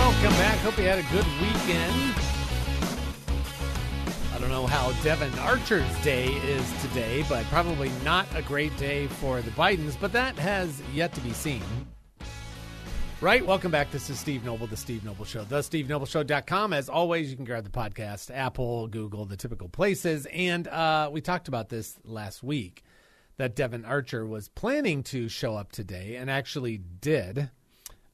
Welcome back. Hope you had a good weekend. I don't know how Devon Archer's day is today, but probably not a great day for the Bidens, but that has yet to be seen. Right, welcome back. This is Steve Noble, The Steve Noble Show, the thestevenobleshow.com. As always, you can grab the podcast, Apple, Google, the typical places. And uh, we talked about this last week that Devon Archer was planning to show up today and actually did.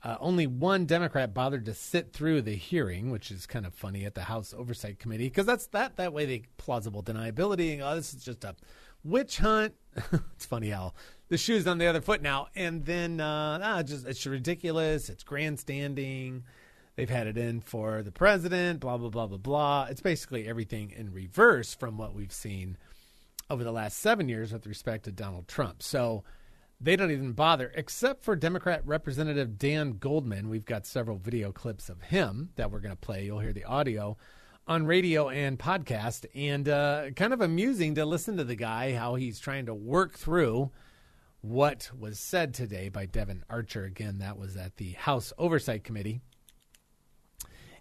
Uh, only one Democrat bothered to sit through the hearing, which is kind of funny at the House Oversight Committee because that's that that way they plausible deniability. And oh, this is just a witch hunt. it's funny how the shoe's on the other foot now, and then uh, ah, just it's ridiculous. It's grandstanding. They've had it in for the president. Blah blah blah blah blah. It's basically everything in reverse from what we've seen over the last seven years with respect to Donald Trump. So they don't even bother, except for Democrat Representative Dan Goldman. We've got several video clips of him that we're going to play. You'll hear the audio on radio and podcast, and uh, kind of amusing to listen to the guy how he's trying to work through what was said today by Devon Archer. Again, that was at the House Oversight Committee.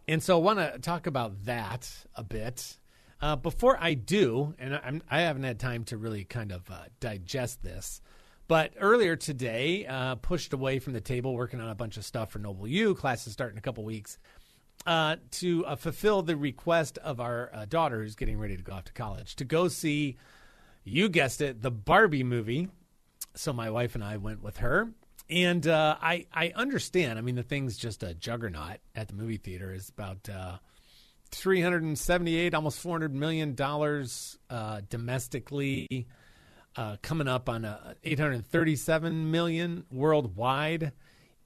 And so I want to talk about that a bit. Uh, before I do, and I'm, I have not had time to really kind of uh, digest this, but earlier today, uh, pushed away from the table, working on a bunch of stuff for Noble U. Classes start in a couple weeks. Uh, to uh, fulfill the request of our uh, daughter who's getting ready to go off to college to go see, you guessed it, the Barbie movie. So my wife and I went with her. And I, I understand. I mean, the thing's just a juggernaut at the movie theater. is about 378, almost 400 million dollars uh, domestically, uh, coming up on a 837 million worldwide,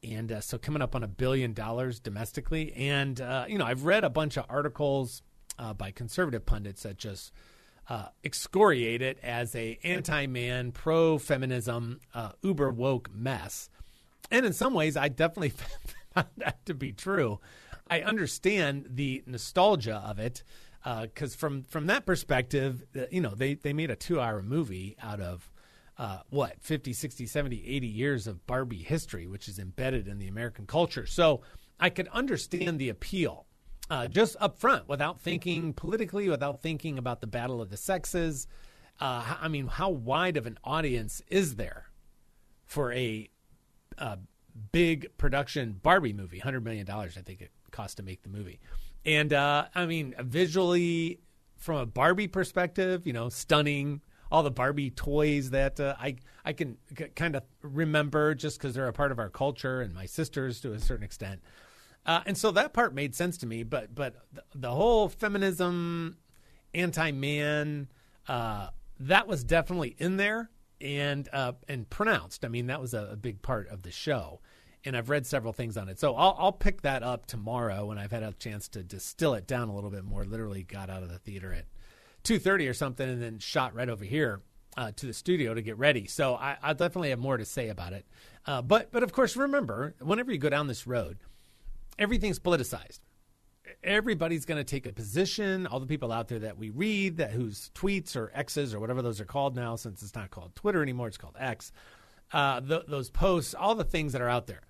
and uh, so coming up on a billion dollars domestically. And uh, you know, I've read a bunch of articles uh, by conservative pundits that just uh, excoriate it as a anti-man, pro-feminism, uber woke mess. And in some ways, I definitely found that to be true. I understand the nostalgia of it because uh, from from that perspective, uh, you know, they they made a two hour movie out of. Uh, what 50 60 70 80 years of barbie history which is embedded in the american culture so i could understand the appeal uh, just up front without thinking politically without thinking about the battle of the sexes uh, i mean how wide of an audience is there for a, a big production barbie movie $100 million i think it cost to make the movie. And uh, I mean, visually, from a Barbie perspective, you know, stunning. All the Barbie toys that uh, I I can c- kind of remember just because they're a part of our culture, and my sisters to a certain extent. Uh, and so that part made sense to me. But but the, the whole feminism, anti-man, uh, that was definitely in there and uh, and pronounced. I mean, that was a, a big part of the show and I've read several things on it. So I'll, I'll pick that up tomorrow when I've had a chance to distill it down a little bit more. Literally got out of the theater at two thirty or something, and then shot right over here uh, to the studio to get ready. So I, I definitely have more to say about it. Uh, but but of course, remember whenever you go down this road, everything's politicized. Everybody's going to take a position. All the people out there that we read, that whose tweets or X's or whatever those are called now, since it's not called Twitter anymore, it's called X. Uh, th- those posts, all the things that are out there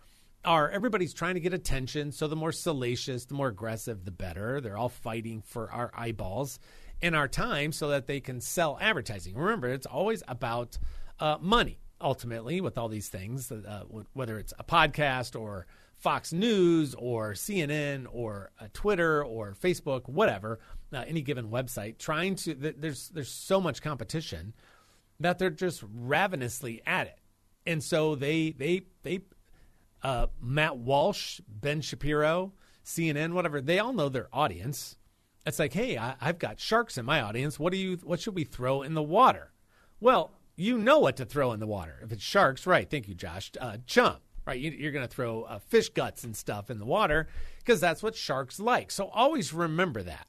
are everybody's trying to get attention. So the more salacious, the more aggressive, the better. They're all fighting for our eyeballs and our time so that they can sell advertising. Remember, it's always about uh, money ultimately with all these things, uh, whether it's a podcast or Fox News or CNN or uh, Twitter or Facebook, whatever, uh, any given website. Trying to th- there's there's so much competition that they're just ravenously at it, and so they they they uh, Matt Walsh, Ben Shapiro, CNN, whatever, they all know their audience. It's like, hey, I, have got sharks in my audience. What do you? What should we throw in the water? Well, you know what to throw in the water. If it's sharks, right? Thank you, Josh. Uh, chump, right? You, are going to throw uh, fish guts and stuff in the water because that's what sharks like. So always remember that.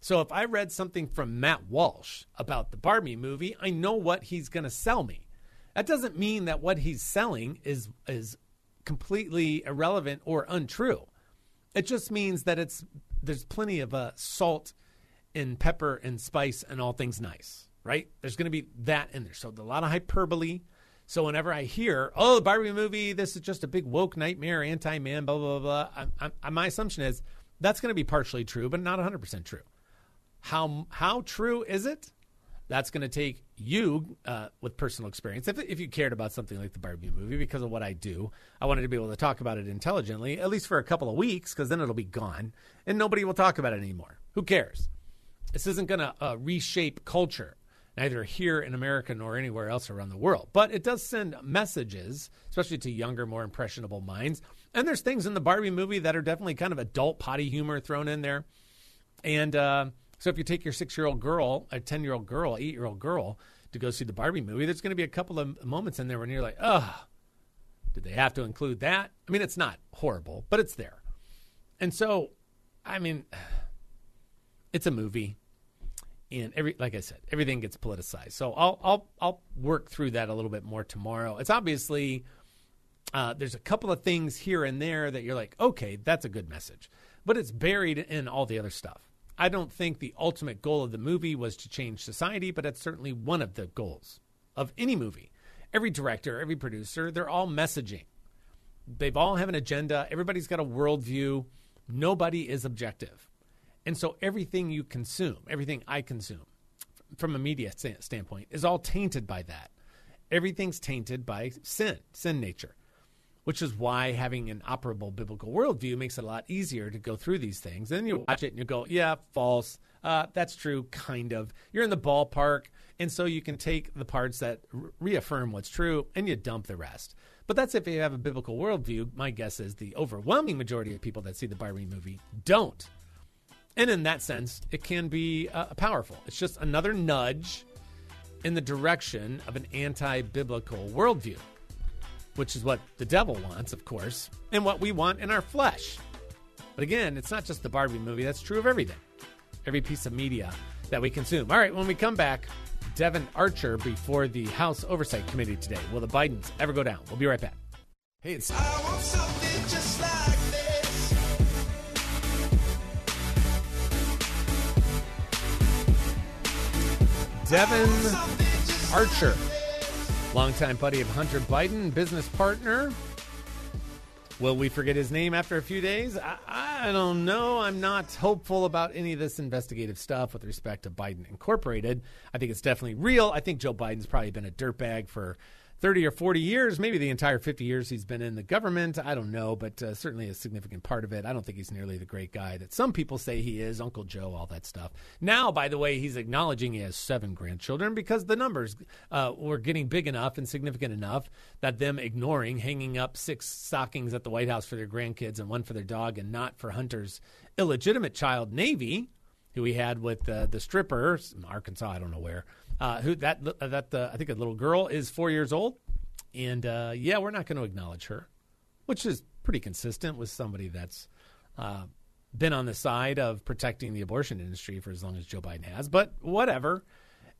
So if I read something from Matt Walsh about the Barbie movie, I know what he's going to sell me. That doesn't mean that what he's selling is is completely irrelevant or untrue. It just means that it's there's plenty of uh, salt and pepper and spice and all things nice, right? There's going to be that in there. So a lot of hyperbole. So whenever I hear, "Oh, the Barbie movie, this is just a big woke nightmare, anti-man, blah blah blah,", blah I, I, my assumption is that's going to be partially true, but not 100 percent true. How how true is it? That's going to take you uh, with personal experience. If if you cared about something like the Barbie movie because of what I do, I wanted to be able to talk about it intelligently, at least for a couple of weeks, because then it'll be gone and nobody will talk about it anymore. Who cares? This isn't going to uh, reshape culture, neither here in America nor anywhere else around the world. But it does send messages, especially to younger, more impressionable minds. And there's things in the Barbie movie that are definitely kind of adult potty humor thrown in there, and. Uh, so if you take your six year old girl, a 10 year old girl, eight year old girl to go see the Barbie movie, there's going to be a couple of moments in there when you're like, oh, did they have to include that? I mean, it's not horrible, but it's there. And so, I mean, it's a movie. And every, like I said, everything gets politicized. So I'll, I'll, I'll work through that a little bit more tomorrow. It's obviously, uh, there's a couple of things here and there that you're like, okay, that's a good message, but it's buried in all the other stuff. I don't think the ultimate goal of the movie was to change society, but it's certainly one of the goals of any movie. Every director, every producer, they're all messaging. They've all have an agenda. Everybody's got a worldview. Nobody is objective. And so everything you consume, everything I consume from a media standpoint, is all tainted by that. Everything's tainted by sin, sin nature which is why having an operable biblical worldview makes it a lot easier to go through these things. And then you watch it and you go, yeah, false. Uh, that's true, kind of. You're in the ballpark. And so you can take the parts that re- reaffirm what's true and you dump the rest. But that's if you have a biblical worldview. My guess is the overwhelming majority of people that see the Barbie movie don't. And in that sense, it can be uh, powerful. It's just another nudge in the direction of an anti biblical worldview which is what the devil wants, of course, and what we want in our flesh. But again, it's not just the Barbie movie, that's true of everything, every piece of media that we consume. All right, when we come back, Devon Archer before the House Oversight Committee today. Will the Bidens ever go down? We'll be right back. Hey, it's. Like Devon Archer Longtime buddy of Hunter Biden, business partner. Will we forget his name after a few days? I, I, don't know. I'm not hopeful about any of this investigative stuff with respect to Biden Incorporated. I think it's definitely real. I think Joe Biden's probably been a dirtbag for 30 or 40 years, maybe the entire 50 years he's been in the government. I don't know, but uh, certainly a significant part of it. I don't think he's nearly the great guy that some people say he is, Uncle Joe, all that stuff. Now, by the way, he's acknowledging he has seven grandchildren because the numbers uh, were getting big enough and significant enough that them ignoring hanging up six stockings at the White House for their grandkids and one for their dog and not for Hunter's illegitimate child, Navy, who he had with uh, the stripper, Arkansas, I don't know where uh, who that that uh, I think a little girl is four years old, and uh, yeah, we're not going to acknowledge her, which is pretty consistent with somebody that's uh, been on the side of protecting the abortion industry for as long as Joe Biden has. But whatever.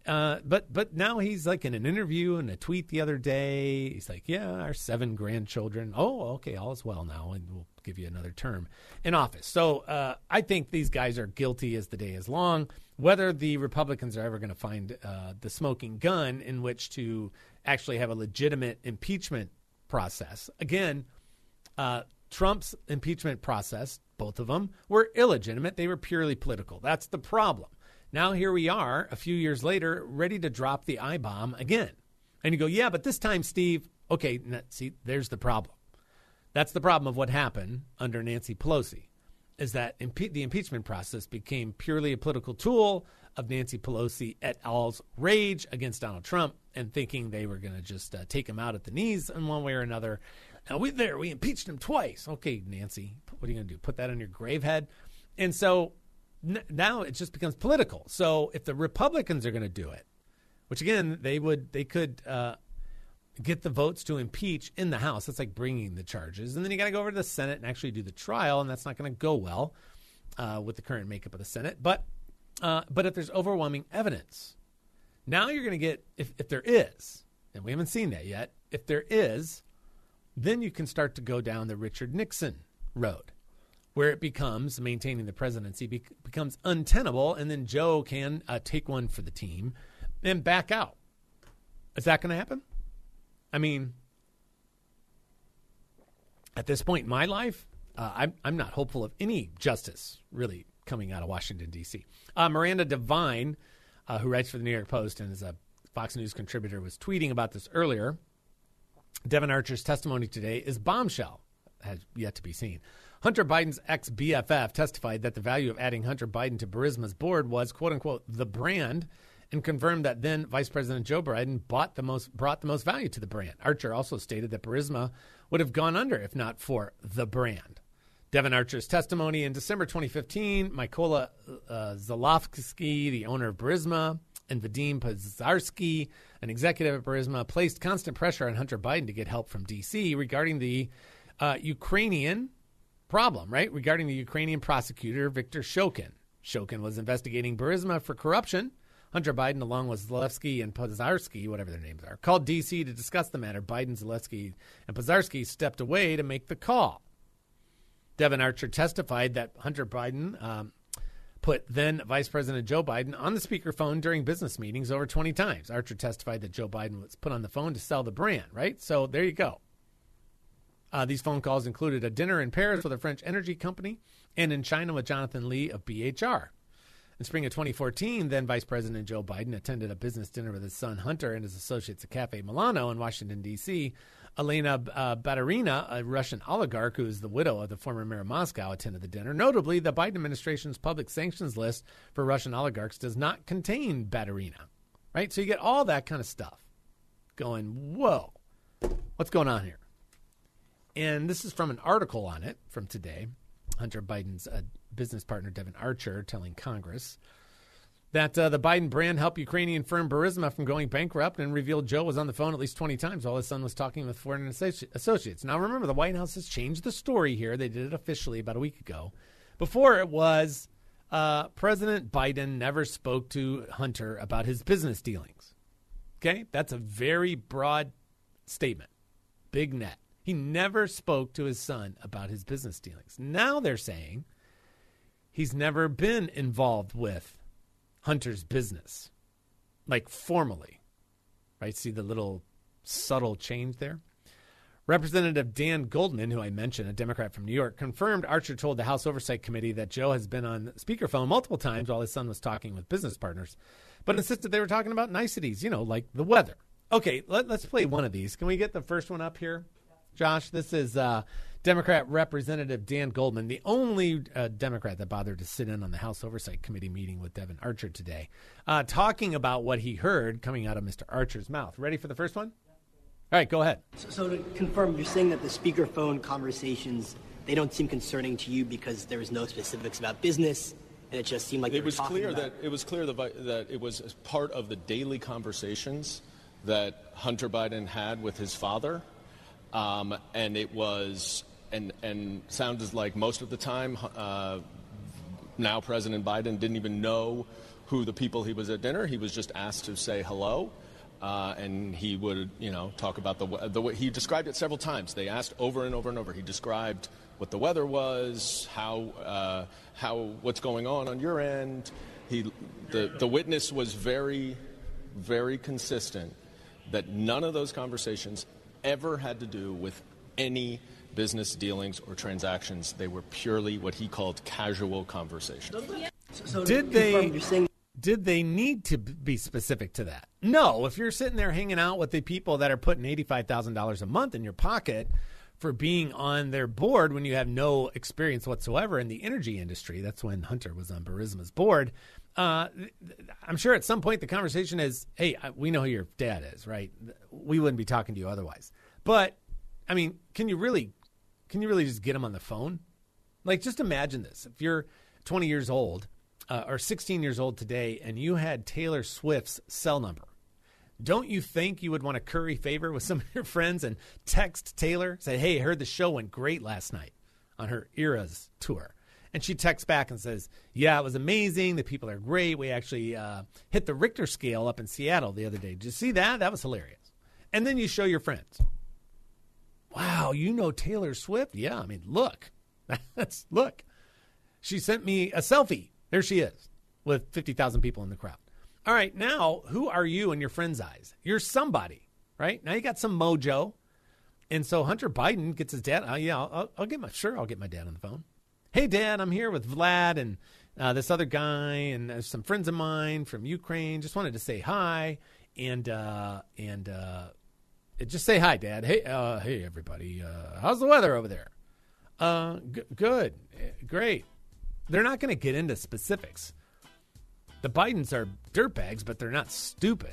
Uh, but but now he's like in an interview and a tweet the other day. He's like, "Yeah, our seven grandchildren. Oh, okay, all is well now, and we'll give you another term in office." So uh, I think these guys are guilty as the day is long. Whether the Republicans are ever going to find uh, the smoking gun in which to actually have a legitimate impeachment process, again, uh, Trump's impeachment process, both of them, were illegitimate. They were purely political. That's the problem. Now here we are, a few years later, ready to drop the I bomb again. And you go, yeah, but this time, Steve, okay, see, there's the problem. That's the problem of what happened under Nancy Pelosi, is that impe- the impeachment process became purely a political tool of Nancy Pelosi et al.'s rage against Donald Trump and thinking they were going to just uh, take him out at the knees in one way or another. Now we there, we impeached him twice. Okay, Nancy, what are you going to do? Put that on your grave head? And so now it just becomes political. So if the Republicans are going to do it, which again they would they could uh, get the votes to impeach in the House. That's like bringing the charges. And then you got to go over to the Senate and actually do the trial, and that's not going to go well uh, with the current makeup of the Senate. But uh, but if there's overwhelming evidence, now you're going to get if if there is, and we haven't seen that yet. If there is, then you can start to go down the Richard Nixon road, where it becomes maintaining the presidency be- becomes untenable, and then Joe can uh, take one for the team and back out. Is that going to happen? I mean, at this point in my life, uh, I'm, I'm not hopeful of any justice really coming out of Washington, D.C. Uh, Miranda Devine, uh, who writes for the New York Post and is a Fox News contributor, was tweeting about this earlier. Devon Archer's testimony today is bombshell, has yet to be seen. Hunter Biden's ex BFF testified that the value of adding Hunter Biden to Burisma's board was, quote unquote, the brand and confirmed that then Vice President Joe Biden bought the most, brought the most value to the brand. Archer also stated that Burisma would have gone under if not for the brand. Devon Archer's testimony in December 2015, Mykola uh, the owner of Burisma, and Vadim Pozharskyi, an executive at Burisma, placed constant pressure on Hunter Biden to get help from D.C. regarding the uh, Ukrainian problem, right? Regarding the Ukrainian prosecutor, Viktor Shokin. Shokin was investigating Burisma for corruption Hunter Biden, along with Zalewski and Pozharskyi, whatever their names are, called D.C. to discuss the matter. Biden, Zalewski, and Pozharskyi stepped away to make the call. Devon Archer testified that Hunter Biden um, put then Vice President Joe Biden on the speakerphone during business meetings over 20 times. Archer testified that Joe Biden was put on the phone to sell the brand, right? So there you go. Uh, these phone calls included a dinner in Paris with a French energy company and in China with Jonathan Li of BHR. In spring of 2014, then Vice President Joe Biden attended a business dinner with his son Hunter and his associates at Cafe Milano in Washington, D.C. Elena uh, Baturina, a Russian oligarch who is the widow of the former mayor of Moscow, attended the dinner. Notably, the Biden administration's public sanctions list for Russian oligarchs does not contain Baturina, right? So you get all that kind of stuff going, whoa, what's going on here? And this is from an article on it from today. Hunter Biden's uh, business partner Devon Archer telling Congress that uh, the Biden brand helped Ukrainian firm Burisma from going bankrupt and revealed Joe was on the phone at least 20 times while his son was talking with foreign associates. Now, remember, the White House has changed the story here. They did it officially about a week ago. Before it was uh, President Biden never spoke to Hunter about his business dealings. Okay? That's a very broad statement, big net. He never spoke to his son about his business dealings. Now they're saying he's never been involved with Hunter's business, like formally. Right? See the little subtle change there? Representative Dan Goldman, who I mentioned, a Democrat from New York, confirmed Archer told the House Oversight Committee that Joe has been on speakerphone multiple times while his son was talking with business partners, but insisted they were talking about niceties, you know, like the weather. Okay, let, us play one of these. Can we get the first one up here? Josh. This is uh, Democrat Representative Dan Goldman, the only uh, Democrat that bothered to sit in on the House Oversight Committee meeting with Devon Archer today, uh, talking about what he heard coming out of Mr. Archer's mouth. Ready for the first one? All right, go ahead. So, so to confirm, you're saying that the speakerphone conversations they don't seem concerning to you because there was no specifics about business, and it just seemed like it was clear about... that it was clear that, that it was part of the daily conversations that Hunter Biden had with his father um, and it was and and sounded like most of the time uh, now President Biden didn't even know who the people he was at dinner. He was just asked to say hello. Uh, and he would, you know, talk about the the way he described it several times. They asked over and over and over. He described what the weather was, how uh, how what's going on on your end. He the the witness was very very consistent that none of those conversations ever had to do with any business dealings or transactions. They were purely what he called casual conversations. So did they did they need to be specific to that? No. If you're sitting there hanging out with the people that are putting eighty five thousand dollars a month in your pocket for being on their board when you have no experience whatsoever in the energy industry, that's when Hunter was on Burisma's board. Uh, I'm sure at some point the conversation is, "Hey, we know who your dad is, right? We wouldn't be talking to you otherwise." But I mean, can you really, can you really just get him on the phone? Like, just imagine this: if you're 20 years old uh, or 16 years old today, and you had Taylor Swift's cell number, don't you think you would want to curry favor with some of your friends and text Taylor, say, hey, I heard the show went great last night on her Eras tour? And she texts back and says, yeah, it was amazing. The people are great. We actually uh, hit the Richter scale up in Seattle the other day. Did you see that? That was hilarious. And then you show your friends. Wow, you know Taylor Swift? Yeah, I mean, look. That's look. She sent me a selfie. There she is with 50,000 people in the crowd. All right, now who are you in your friend's eyes? You're somebody, right? Now you got some mojo. And so Hunter Biden gets his dad. Uh, yeah, I'll, I'll, get my sure. I'll get my dad on the phone. Hey, Dad, I'm here with Vlad and uh, this other guy and uh, some friends of mine from Ukraine. Just wanted to say hi and uh, and uh, just say hi, Dad. Hey, uh, hey, everybody. how's the weather over there? G- good, great. They're not going to get into specifics the Bidens are dirtbags, but they're not stupid.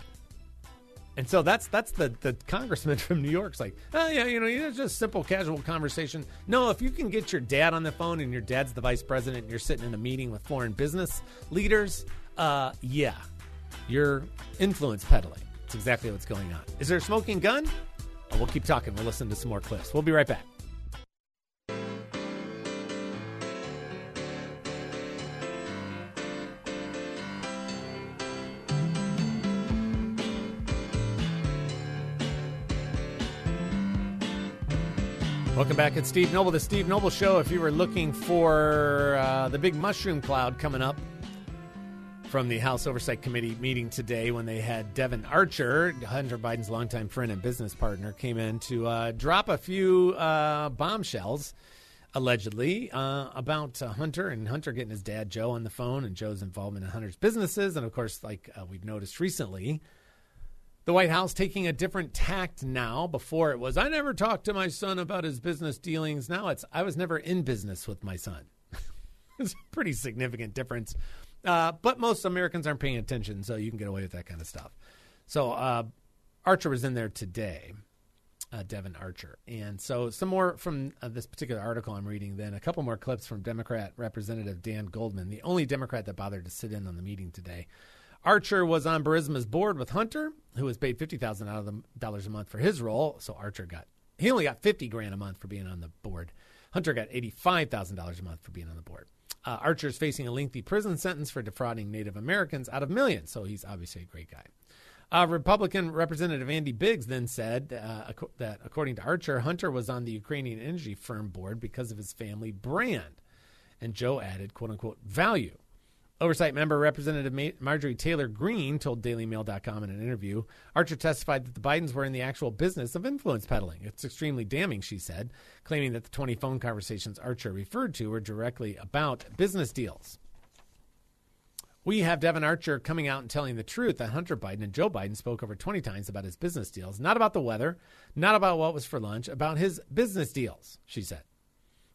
And so that's that's the the congressman from New York's like, oh yeah, you know, it's just simple, casual conversation. No, if you can get your dad on the phone and your dad's the vice president, and you're sitting in a meeting with foreign business leaders, uh, yeah, you're influence peddling. It's exactly what's going on. Is there a smoking gun? Oh, we'll keep talking. We'll listen to some more clips. We'll be right back. Welcome back at Steve Noble, the Steve Noble Show. If you were looking for uh, the big mushroom cloud coming up from the House Oversight Committee meeting today, when they had Devon Archer, Hunter Biden's longtime friend and business partner, came in to uh, drop a few uh, bombshells, allegedly, uh, about uh, Hunter and Hunter getting his dad Joe on the phone and Joe's involvement in Hunter's businesses, and of course, like uh, we've noticed recently the White House taking a different tact now. Before it was, I never talked to my son about his business dealings. Now it's, I was never in business with my son. it's a pretty significant difference. Uh, but most Americans aren't paying attention, so you can get away with that kind of stuff. So uh, Archer was in there today, uh, Devon Archer. And so some more from uh, this particular article I'm reading, then a couple more clips from Democrat Representative Dan Goldman, the only Democrat that bothered to sit in on the meeting today. Archer was on Burisma's board with Hunter, who was paid fifty thousand dollars a month for his role. So Archer got he only got fifty grand a month for being on the board. Hunter got eighty five thousand dollars a month for being on the board. Uh, Archer is facing a lengthy prison sentence for defrauding Native Americans out of millions, so he's obviously a great guy. Uh, Republican Representative Andy Biggs then said uh, that according to Archer, Hunter was on the Ukrainian energy firm board because of his family brand. And Joe added, quote unquote, value Oversight member Representative Marjorie Taylor Greene told DailyMail.com in an interview Archer testified that the Bidens were in the actual business of influence peddling. It's extremely damning, she said, claiming that the 20 phone conversations Archer referred to were directly about business deals. We have Devon Archer coming out and telling the truth that Hunter Biden and Joe Biden spoke over 20 times about his business deals, not about the weather, not about what was for lunch, about his business deals, she said.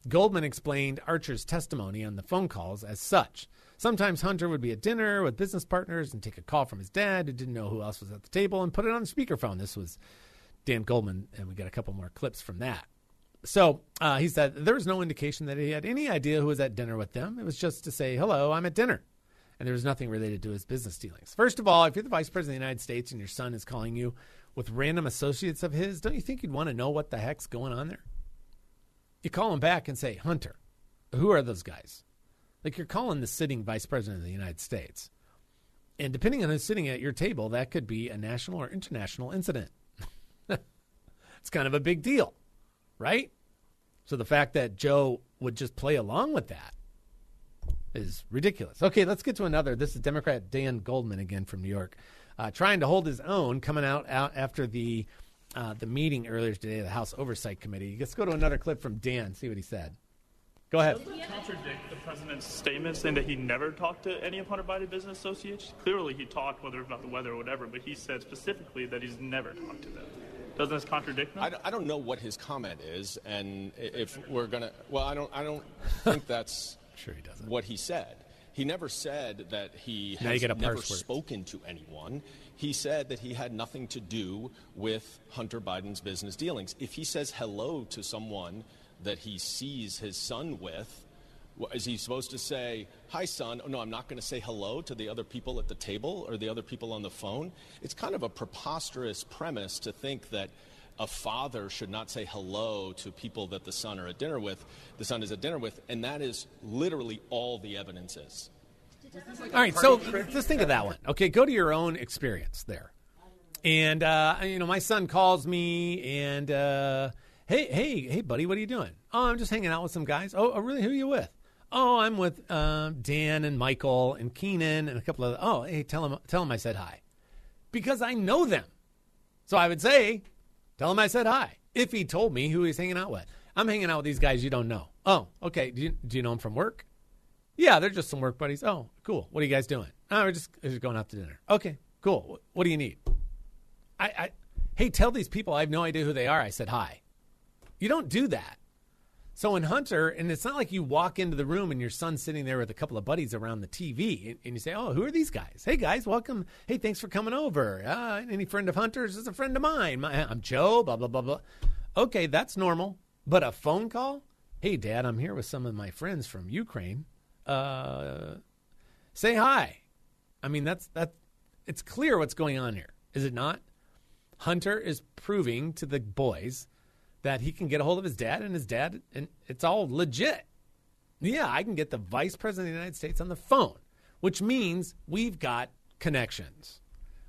Goldman explained Archer's testimony on the phone calls as such. Sometimes Hunter would be at dinner with business partners and take a call from his dad who didn't know who else was at the table and put it on the speakerphone. This was Dan Goldman, and we got a couple more clips from that. So uh, he said there was no indication that he had any idea who was at dinner with them. It was just to say, hello, I'm at dinner. And there was nothing related to his business dealings. First of all, if you're the vice president of the United States and your son is calling you with random associates of his, don't you think you'd want to know what the heck's going on there? You call him back and say, Hunter, who are those guys? Like you're calling the sitting vice president of the United States. And depending on who's sitting at your table, that could be a national or international incident. it's kind of a big deal, right? So the fact that Joe would just play along with that is ridiculous. Okay, let's get to another. This is Democrat Dan Goldman again from New York, uh, trying to hold his own, coming out, out after the uh, the meeting earlier today, of the House Oversight Committee. Let's go to another clip from Dan. See what he said. Go ahead. Doesn't it contradict the president's statement saying that he never talked to any of Hunter Biden business associates? Clearly, he talked, whether it's about the weather or whatever, but he said specifically that he's never talked to them. Doesn't this contradict him? I, I don't know what his comment is, and if we're gonna, well, I don't, I don't think that's sure he doesn't. what he said. He never said that he has never spoken to anyone. He said that he had nothing to do with Hunter Biden's business dealings. If he says hello to someone that he sees his son with, Is he supposed to say, Hi, son? Oh, no, I'm not going to say hello to the other people at the table or the other people on the phone? It's kind of a preposterous premise to think that a father should not say hello to people that the son are at dinner with, the son is at dinner with, and that is literally all the evidence is. All right, so just think of that one. Okay, go to your own experience there. And uh, you know, my son calls me and uh, hey, hey, hey, buddy, what are you doing? Oh, I'm just hanging out with some guys. Oh, oh really? Who are you with? Oh, I'm with uh, Dan and Michael and Keenan and a couple of. Oh, hey, tell him, tell him I said hi, because I know them. So I would say, tell him I said hi. If he told me who he's hanging out with, I'm hanging out with these guys you don't know. Oh, okay. Do you, do you know them from work? Yeah, they're just some work buddies. Oh, cool. What are you guys doing? Oh, we're just, we're just going out to dinner. Okay, cool. What do you need? I, I, hey, tell these people I have no idea who they are. I said hi. You don't do that. So in Hunter, and it's not like you walk into the room and your son's sitting there with a couple of buddies around the TV, and you say, "Oh, who are these guys? Hey guys, welcome. Hey, thanks for coming over. Uh, any friend of Hunter's is a friend of mine. My, I'm Joe. Blah blah blah blah. Okay, that's normal. But a phone call? Hey, Dad, I'm here with some of my friends from Ukraine. Uh, say hi. I mean, that's that. It's clear what's going on here, is it not? Hunter is proving to the boys that he can get a hold of his dad and his dad, and it's all legit. Yeah, I can get the vice president of the United States on the phone, which means we've got connections.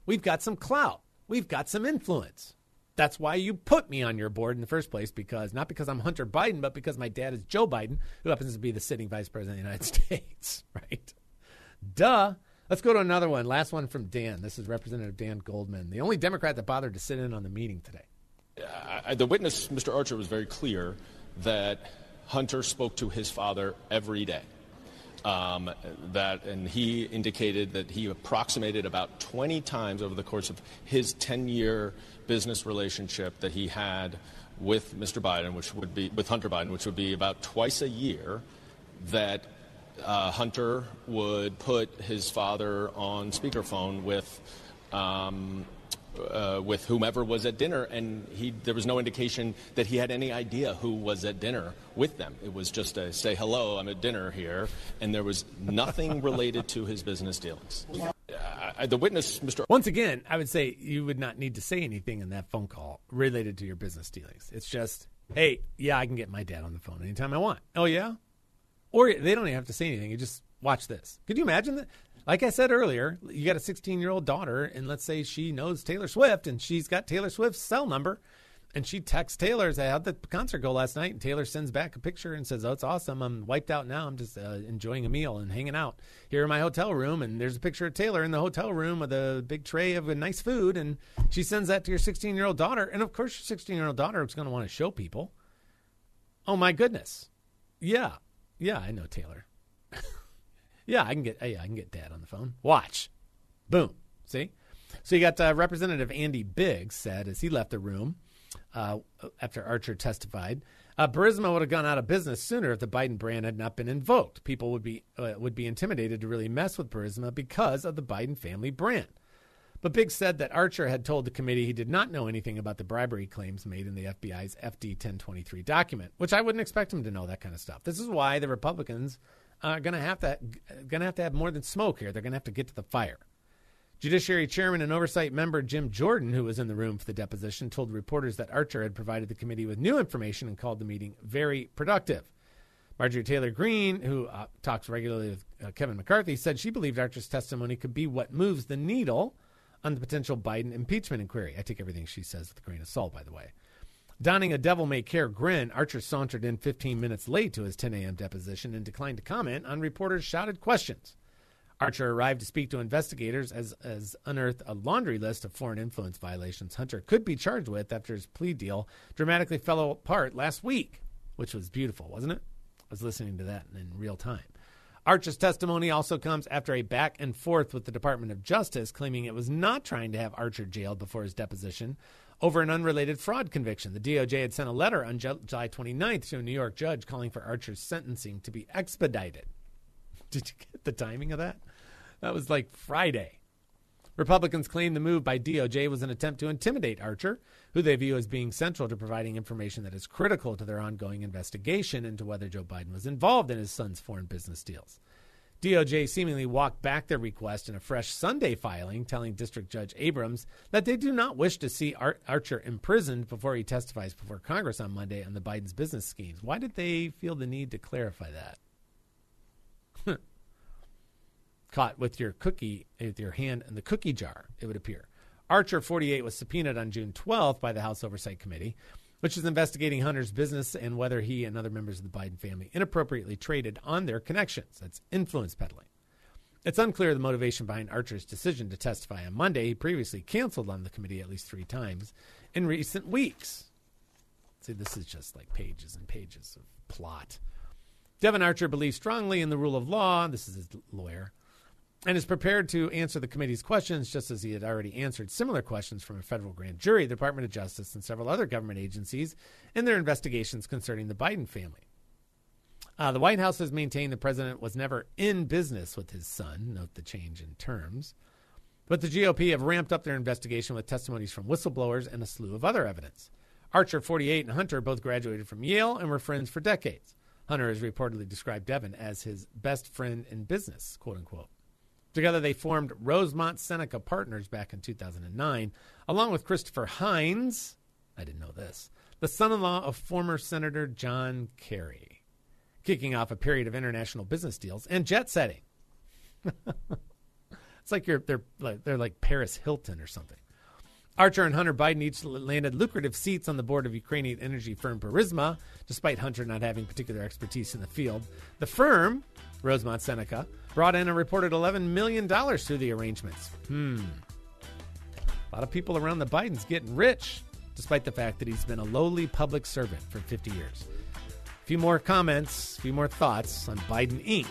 We've got some clout. We've got some influence. That's why you put me on your board in the first place, because not because I'm Hunter Biden, but because my dad is Joe Biden, who happens to be the sitting vice president of the United States, right? Duh. Let's go to another one. Last one from Dan. This is Representative Dan Goldman, the only Democrat that bothered to sit in on the meeting today uh, the witness, Mr. Archer, was very clear that Hunter spoke to his father every day. Um, that and he indicated that he approximated about 20 times over the course of his 10-year business relationship that he had with Mr. Biden, which would be with Hunter Biden, which would be about twice a year, that uh, Hunter would put his father on speakerphone with um, uh, with whomever was at dinner, and he, there was no indication that he had any idea who was at dinner with them. It was just a say hello, I'm at dinner here, and there was nothing related to his business dealings. Uh, the witness, Mr. Once again, I would say you would not need to say anything in that phone call related to your business dealings. It's just, hey, yeah, I can get my dad on the phone anytime I want. Oh yeah, or they don't even have to say anything. You just watch this. Could you imagine that? Like I said earlier, you got a 16 year old daughter, and let's say she knows Taylor Swift and she's got Taylor Swift's cell number. And she texts Taylor, says, How'd the concert go last night? And Taylor sends back a picture and says, Oh, it's awesome. I'm wiped out now. I'm just uh, enjoying a meal and hanging out here in my hotel room. And there's a picture of Taylor in the hotel room with a big tray of nice food. And she sends that to your 16 year old daughter. And of course, your 16 year old daughter is going to want to show people. Oh, my goodness. Yeah. Yeah, I know Taylor. Yeah, I can get. Hey, I can get Dad on the phone. Watch, boom. See, so you got uh, Representative Andy Biggs said as he left the room uh, after Archer testified. Uh, Burisma would have gone out of business sooner if the Biden brand had not been invoked. People would be uh, would be intimidated to really mess with Burisma because of the Biden family brand. But Biggs said that Archer had told the committee he did not know anything about the bribery claims made in the FBI's FD 1023 document, which I wouldn't expect him to know that kind of stuff. This is why the Republicans are going to have to going to have to have more than smoke here. They're going to have to get to the fire. Judiciary Chairman and Oversight Member Jim Jordan, who was in the room for the deposition, told reporters that Archer had provided the committee with new information and called the meeting very productive. Marjorie Taylor Greene, who uh, talks regularly with uh, Kevin McCarthy, said she believed Archer's testimony could be what moves the needle on the potential Biden impeachment inquiry. I take everything she says with a grain of salt, by the way. Donning a devil may care grin, Archer sauntered in 15 minutes late to his 10 a.m. deposition and declined to comment on reporters' shouted questions. Archer arrived to speak to investigators as, as unearthed a laundry list of foreign influence violations Hunter could be charged with after his plea deal dramatically fell apart last week, which was beautiful, wasn't it? I was listening to that in real time. Archer's testimony also comes after a back and forth with the Department of Justice, claiming it was not trying to have Archer jailed before his deposition, over an unrelated fraud conviction. The DOJ had sent a letter on July 29th to a New York judge calling for Archer's sentencing to be expedited. Did you get the timing of that? That was like Friday. Republicans claim the move by DOJ was an attempt to intimidate Archer, who they view as being central to providing information that is critical to their ongoing investigation into whether Joe Biden was involved in his son's foreign business deals. DOJ seemingly walked back their request in a fresh Sunday filing, telling District Judge Abrams that they do not wish to see Ar- Archer imprisoned before he testifies before Congress on Monday on the Biden's business schemes. Why did they feel the need to clarify that? Caught with your cookie, with your hand in the cookie jar, it would appear. Archer 48 was subpoenaed on June 12th by the House Oversight Committee which is investigating Hunter's business and whether he and other members of the Biden family inappropriately traded on their connections. That's influence peddling. It's unclear the motivation behind Archer's decision to testify on Monday. He previously canceled on the committee at least three times in recent weeks. See, this is just like pages and pages of plot. Devon Archer believes strongly in the rule of law. This is his lawyer and is prepared to answer the committee's questions just as he had already answered similar questions from a federal grand jury, the Department of Justice, and several other government agencies in their investigations concerning the Biden family. Uh, the White House has maintained the president was never in business with his son. Note the change in terms. But the GOP have ramped up their investigation with testimonies from whistleblowers and a slew of other evidence. Archer 48 and Hunter both graduated from Yale and were friends for decades. Hunter has reportedly described Devon as his best friend in business, quote unquote. Together, they formed Rosemont Seneca Partners back in 2009, along with Christopher Heinz. I didn't know this. The son in law of former Senator John Kerry, kicking off a period of international business deals and jet setting. it's like you're, they're, like, they're like Paris Hilton or something. Archer and Hunter Biden each landed lucrative seats on the board of Ukrainian energy firm Burisma, despite Hunter not having particular expertise in the field. The firm, Rosemont Seneca, brought in a reported $11 million through the arrangements. Hmm. A lot of people around the Bidens getting rich, despite the fact that he's been a lowly public servant for 50 years. A few more comments, a few more thoughts on Biden Inc.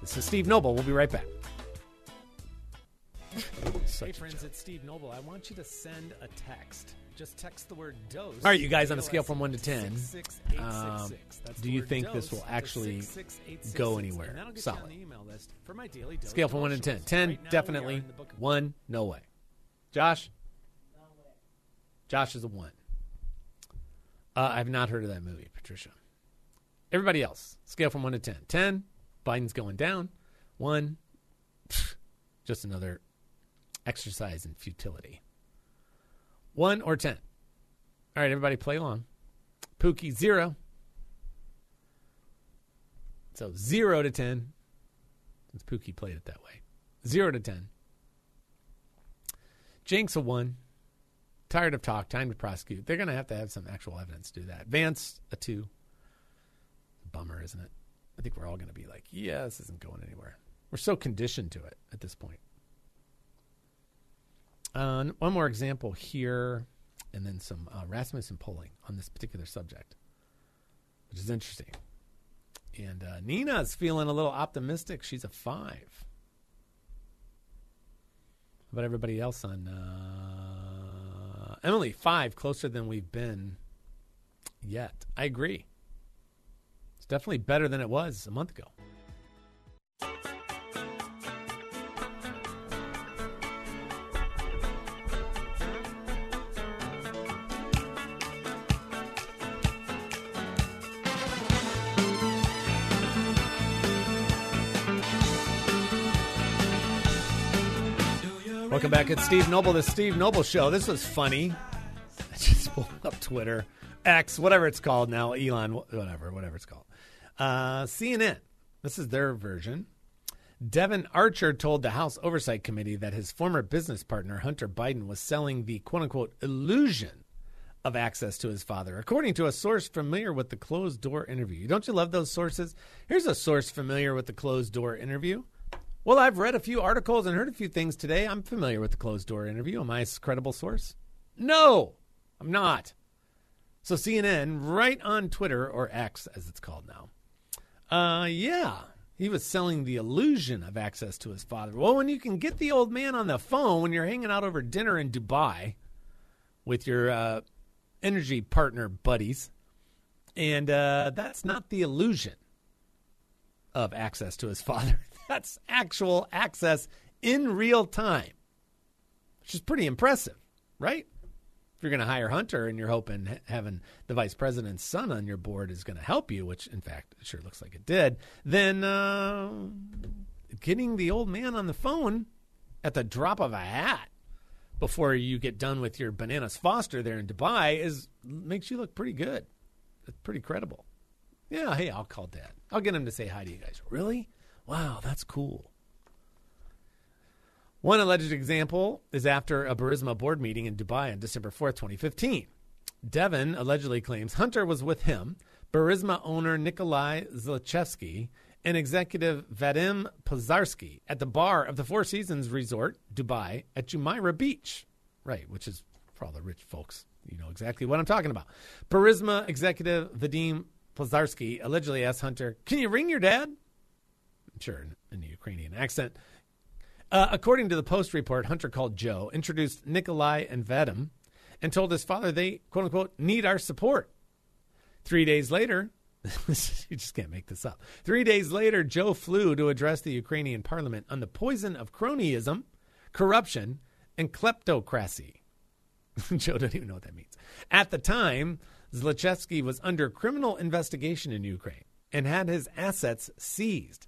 This is Steve Noble. We'll be right back. hey, friends, it's Steve Noble. I want you to send a text. Just text the word dose. All right, you guys, on a scale from 1 to 10, um, do you think this will actually go anywhere? Solid. Scale from 1 to 10. 10, definitely. 1, no way. Josh? Josh is a 1. Uh, I've not heard of that movie, Patricia. Everybody else, scale from 1 to 10. 10, Biden's going down. 1, just another exercise in futility. One or 10. All right, everybody play along. Pookie, zero. So zero to 10. Since Pookie played it that way. Zero to 10. Jenks a one. Tired of talk. Time to prosecute. They're going to have to have some actual evidence to do that. Vance a two. Bummer, isn't it? I think we're all going to be like, yeah, this isn't going anywhere. We're so conditioned to it at this point. Uh, one more example here, and then some uh, Rasmussen polling on this particular subject, which is interesting. And uh, Nina's feeling a little optimistic. She's a five. How about everybody else on uh, Emily? Five, closer than we've been yet. I agree. It's definitely better than it was a month ago. Welcome back. It's Steve Noble, the Steve Noble Show. This was funny. I just pulled up Twitter, X, whatever it's called now, Elon, whatever, whatever it's called. Uh, CNN. This is their version. Devon Archer told the House Oversight Committee that his former business partner, Hunter Biden, was selling the quote unquote illusion of access to his father, according to a source familiar with the closed door interview. Don't you love those sources? Here's a source familiar with the closed door interview. Well, I've read a few articles and heard a few things today. I'm familiar with the closed door interview. Am I a credible source? No, I'm not. So CNN, right on Twitter or X as it's called now. Uh, yeah, he was selling the illusion of access to his father. Well, when you can get the old man on the phone when you're hanging out over dinner in Dubai with your uh, energy partner buddies, and uh, that's not the illusion of access to his father. That's actual access in real time. which is pretty impressive, right? If you're going to hire Hunter and you're hoping having the vice president's son on your board is going to help you, which in fact it sure looks like it did, then uh, getting the old man on the phone at the drop of a hat before you get done with your bananas Foster there in Dubai is makes you look pretty good. It's pretty credible. Yeah, hey, I'll call Dad. I'll get him to say hi to you guys. Really? Wow, that's cool. One alleged example is after a Burisma board meeting in Dubai on December 4th, 2015. Devon allegedly claims Hunter was with him, Burisma owner Nikolai Zlochevsky, and executive Vadim Pozharsky at the bar of the Four Seasons Resort, Dubai, at Jumeirah Beach. Right, which is for all the rich folks. You know exactly what I'm talking about. Burisma executive Vadim Pozharsky allegedly asked Hunter, Can you ring your dad? Sure, in the Ukrainian accent. Uh, according to the Post report, Hunter called Joe, introduced Nikolai and Vadim, and told his father they, quote unquote, need our support. Three days later, you just can't make this up. Three days later, Joe flew to address the Ukrainian parliament on the poison of cronyism, corruption, and kleptocracy. Joe doesn't even know what that means. At the time, Zlochevsky was under criminal investigation in Ukraine and had his assets seized.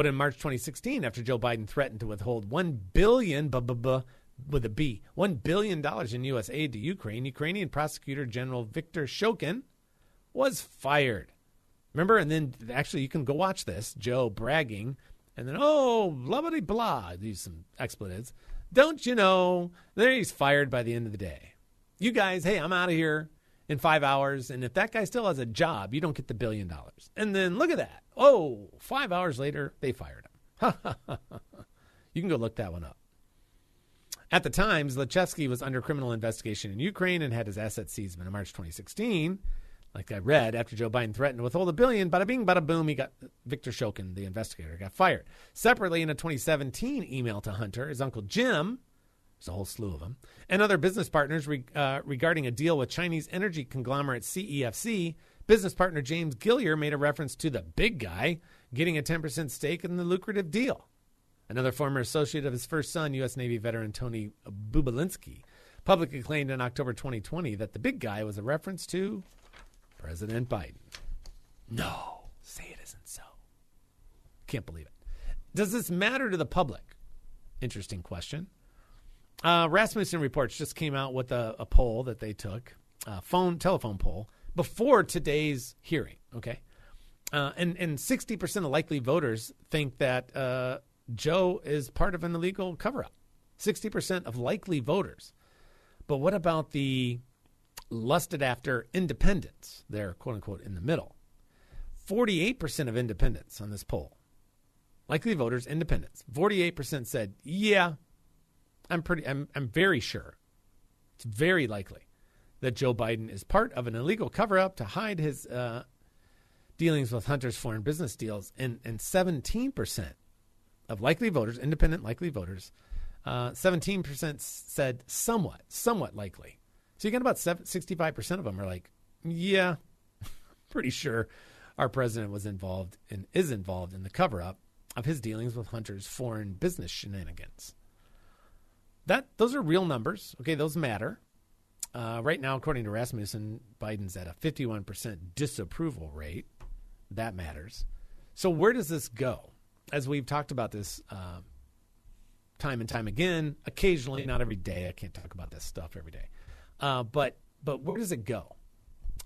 But in March 2016, after Joe Biden threatened to withhold one billion with a B, one billion dollars in U.S. aid to Ukraine, Ukrainian prosecutor General Viktor Shokin was fired. Remember, and then actually you can go watch this. Joe bragging, and then oh, blah blah blah. These some expletives. Don't you know? There he's fired by the end of the day. You guys, hey, I'm out of here in five hours. And if that guy still has a job, you don't get the billion dollars. And then look at that. Oh, five hours later, they fired him. you can go look that one up. At the time, Zlochevsky was under criminal investigation in Ukraine and had his assets seized in March 2016 like I read, after Joe Biden threatened to withhold a billion, bada bing, bada boom, he got Victor Shokin, the investigator, got fired. Separately, in a 2017 email to Hunter, his uncle Jim, there's a whole slew of them, and other business partners re, uh, regarding a deal with Chinese energy conglomerate CEFC, business partner James Gilliar made a reference to the big guy getting a 10% stake in the lucrative deal. Another former associate of his first son, U.S. Navy veteran Tony Bobulinski, publicly claimed in October 2020 that the big guy was a reference to President Biden. No, say it isn't so. Can't believe it. Does this matter to the public? Interesting question. Uh, Rasmussen Reports just came out with a, a poll that they took, a phone telephone poll before today's hearing. Okay, uh, and and sixty percent of likely voters think that uh, Joe is part of an illegal cover up. Sixty percent of likely voters. But what about the lusted after independents. They're quote unquote in the middle. 48% of independents on this poll, likely voters, independents, 48% said, yeah, I'm pretty, I'm, I'm very sure. It's very likely that Joe Biden is part of an illegal cover up to hide his uh, dealings with Hunter's foreign business deals. And, and 17% of likely voters, independent likely voters, uh, 17% said somewhat, somewhat likely. So you got about 65% of them are like, yeah, pretty sure our president was involved and is involved in the cover up of his dealings with Hunter's foreign business shenanigans. That those are real numbers. Okay, those matter. Uh, right now, according to Rasmussen, Biden's at a 51% disapproval rate. That matters. So where does this go? As we've talked about this uh, time and time again, occasionally, not every day. I can't talk about this stuff every day. Uh, but but where does it go?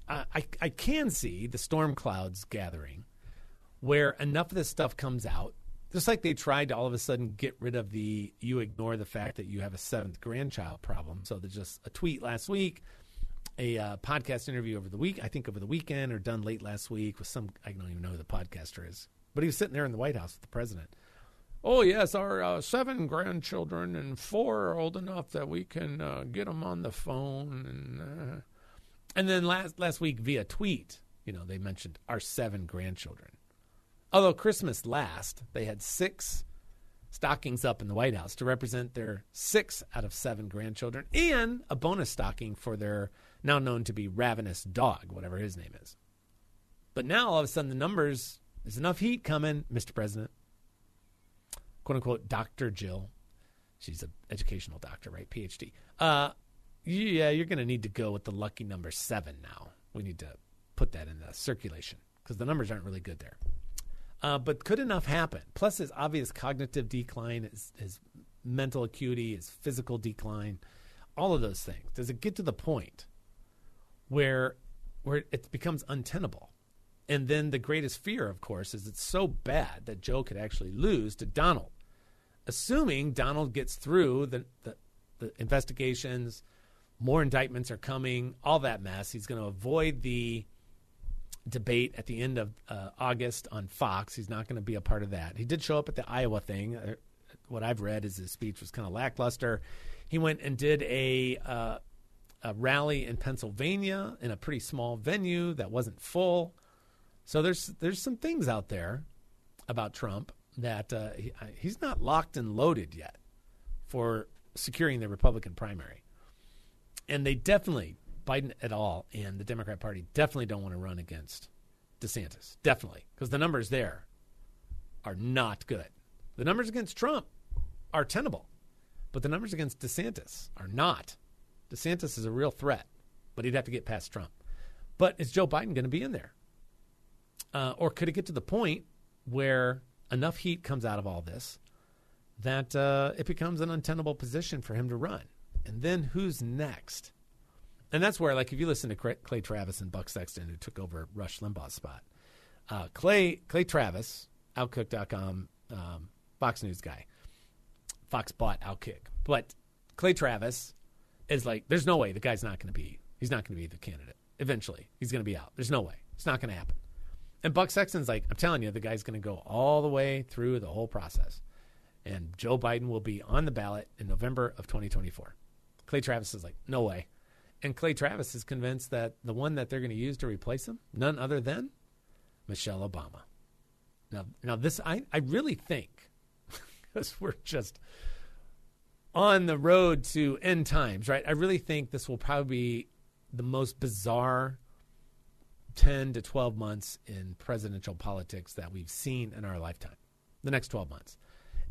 I I can see the storm clouds gathering, where enough of this stuff comes out, just like they tried to all of a sudden get rid of the you ignore the fact that you have a seventh grandchild problem. So there's just a tweet last week, a uh, podcast interview over the week, I think over the weekend or done late last week with some I don't even know who the podcaster is, but he was sitting there in the White House with the president Oh, yes, our uh, seven grandchildren and four are old enough that we can uh, get them on the phone. And, uh, and then last, last week via tweet, you know, they mentioned our seven grandchildren. Although Christmas last, they had six stockings up in the White House to represent their six out of seven grandchildren and a bonus stocking for their now known to be ravenous dog, whatever his name is. But now all of a sudden the numbers, there's enough heat coming, Mr. President quote unquote Dr. Jill. She's an educational doctor, right? PhD. Uh, yeah, you're going to need to go with the lucky number seven now. We need to put that in the circulation because the numbers aren't really good there. Uh, but could enough happen? Plus, his obvious cognitive decline, his, his mental acuity, his physical decline, all of those things. Does it get to the point where where it becomes untenable? And then the greatest fear, of course, is it's so bad that Joe could actually lose to Donald, assuming Donald gets through the, the, the investigations, more indictments are coming, all that mess. He's going to avoid the debate at the end of uh, August on Fox. He's not going to be a part of that. He did show up at the Iowa thing. Uh, what I've read is his speech was kind of lackluster. He went and did a, uh, a rally in Pennsylvania in a pretty small venue that wasn't full. So there's there's some things out there about Trump that uh, he, he's not locked and loaded yet for securing the Republican primary, and they definitely Biden at all and the Democrat Party definitely don't want to run against DeSantis. Definitely. Because the numbers there are not good. The numbers against Trump are tenable, but the numbers against DeSantis are not. DeSantis is a real threat, but he'd have to get past Trump. But is Joe Biden going to be in there? Uh, or could it get to the point where enough heat comes out of all this that uh, it becomes an untenable position for him to run? And then who's next? And that's where, like, if you listen to Clay Travis and Buck Sexton, who took over Rush Limbaugh's spot, uh, Clay Clay Travis, Outkick.com, um, Fox News guy, Fox bought Outkick, but Clay Travis is like, there's no way the guy's not going to be, he's not going to be the candidate. Eventually, he's going to be out. There's no way. It's not going to happen. And Buck Sexton's like, I'm telling you, the guy's going to go all the way through the whole process. And Joe Biden will be on the ballot in November of 2024. Clay Travis is like, no way. And Clay Travis is convinced that the one that they're going to use to replace him, none other than Michelle Obama. Now, now this I, I really think, because we're just on the road to end times, right? I really think this will probably be the most bizarre 10 to 12 months in presidential politics that we've seen in our lifetime, the next 12 months.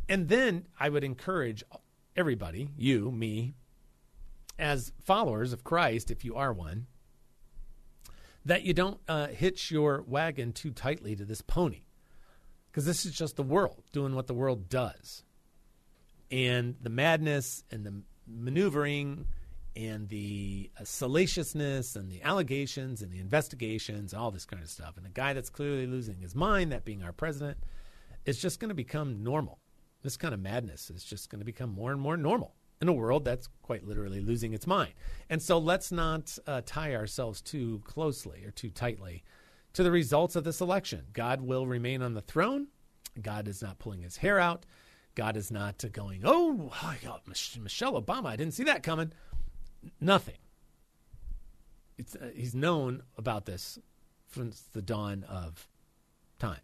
And then I would encourage everybody, you, me, as followers of Christ, if you are one, that you don't uh, hitch your wagon too tightly to this pony. Because this is just the world doing what the world does. And the madness and the maneuvering and the uh, salaciousness and the allegations and the investigations all this kind of stuff. And the guy that's clearly losing his mind, that being our president, is just going to become normal. This kind of madness is just going to become more and more normal in a world that's quite literally losing its mind. And so let's not uh, tie ourselves too closely or too tightly to the results of this election. God will remain on the throne. God is not pulling his hair out. God is not going, oh, Michelle Obama, I didn't see that coming. Nothing. Uh, he's known about this since the dawn of time.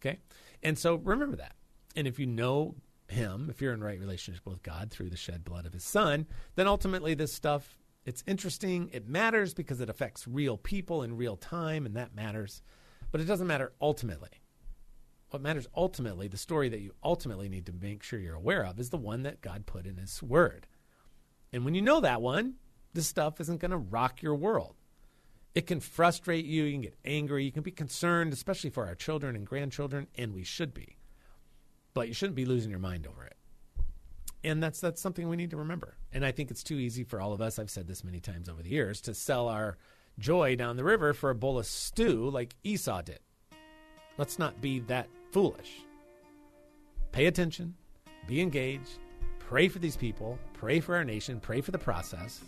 Okay? And so remember that. And if you know him, if you're in right relationship with God through the shed blood of his son, then ultimately this stuff it's interesting, it matters because it affects real people in real time and that matters, but it doesn't matter ultimately. What matters ultimately, the story that you ultimately need to make sure you're aware of is the one that God put in his word. And when you know that one, this stuff isn't going to rock your world. It can frustrate you, you can get angry, you can be concerned, especially for our children and grandchildren, and we should be but you shouldn't be losing your mind over it. And that's that's something we need to remember. And I think it's too easy for all of us. I've said this many times over the years to sell our joy down the river for a bowl of stew like Esau did. Let's not be that foolish. Pay attention, be engaged, pray for these people, pray for our nation, pray for the process.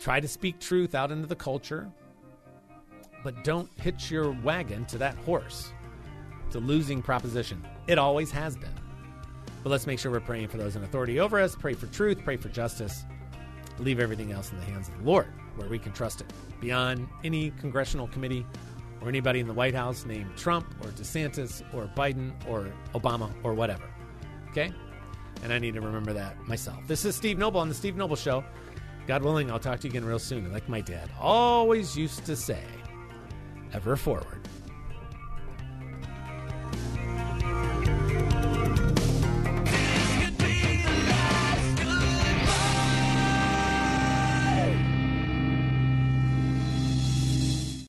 Try to speak truth out into the culture, but don't hitch your wagon to that horse. A losing proposition. It always has been. But let's make sure we're praying for those in authority over us, pray for truth, pray for justice, leave everything else in the hands of the Lord, where we can trust it. Beyond any congressional committee or anybody in the White House named Trump or DeSantis or Biden or Obama or whatever. Okay? And I need to remember that myself. This is Steve Noble on The Steve Noble Show. God willing, I'll talk to you again real soon. Like my dad always used to say, ever forward.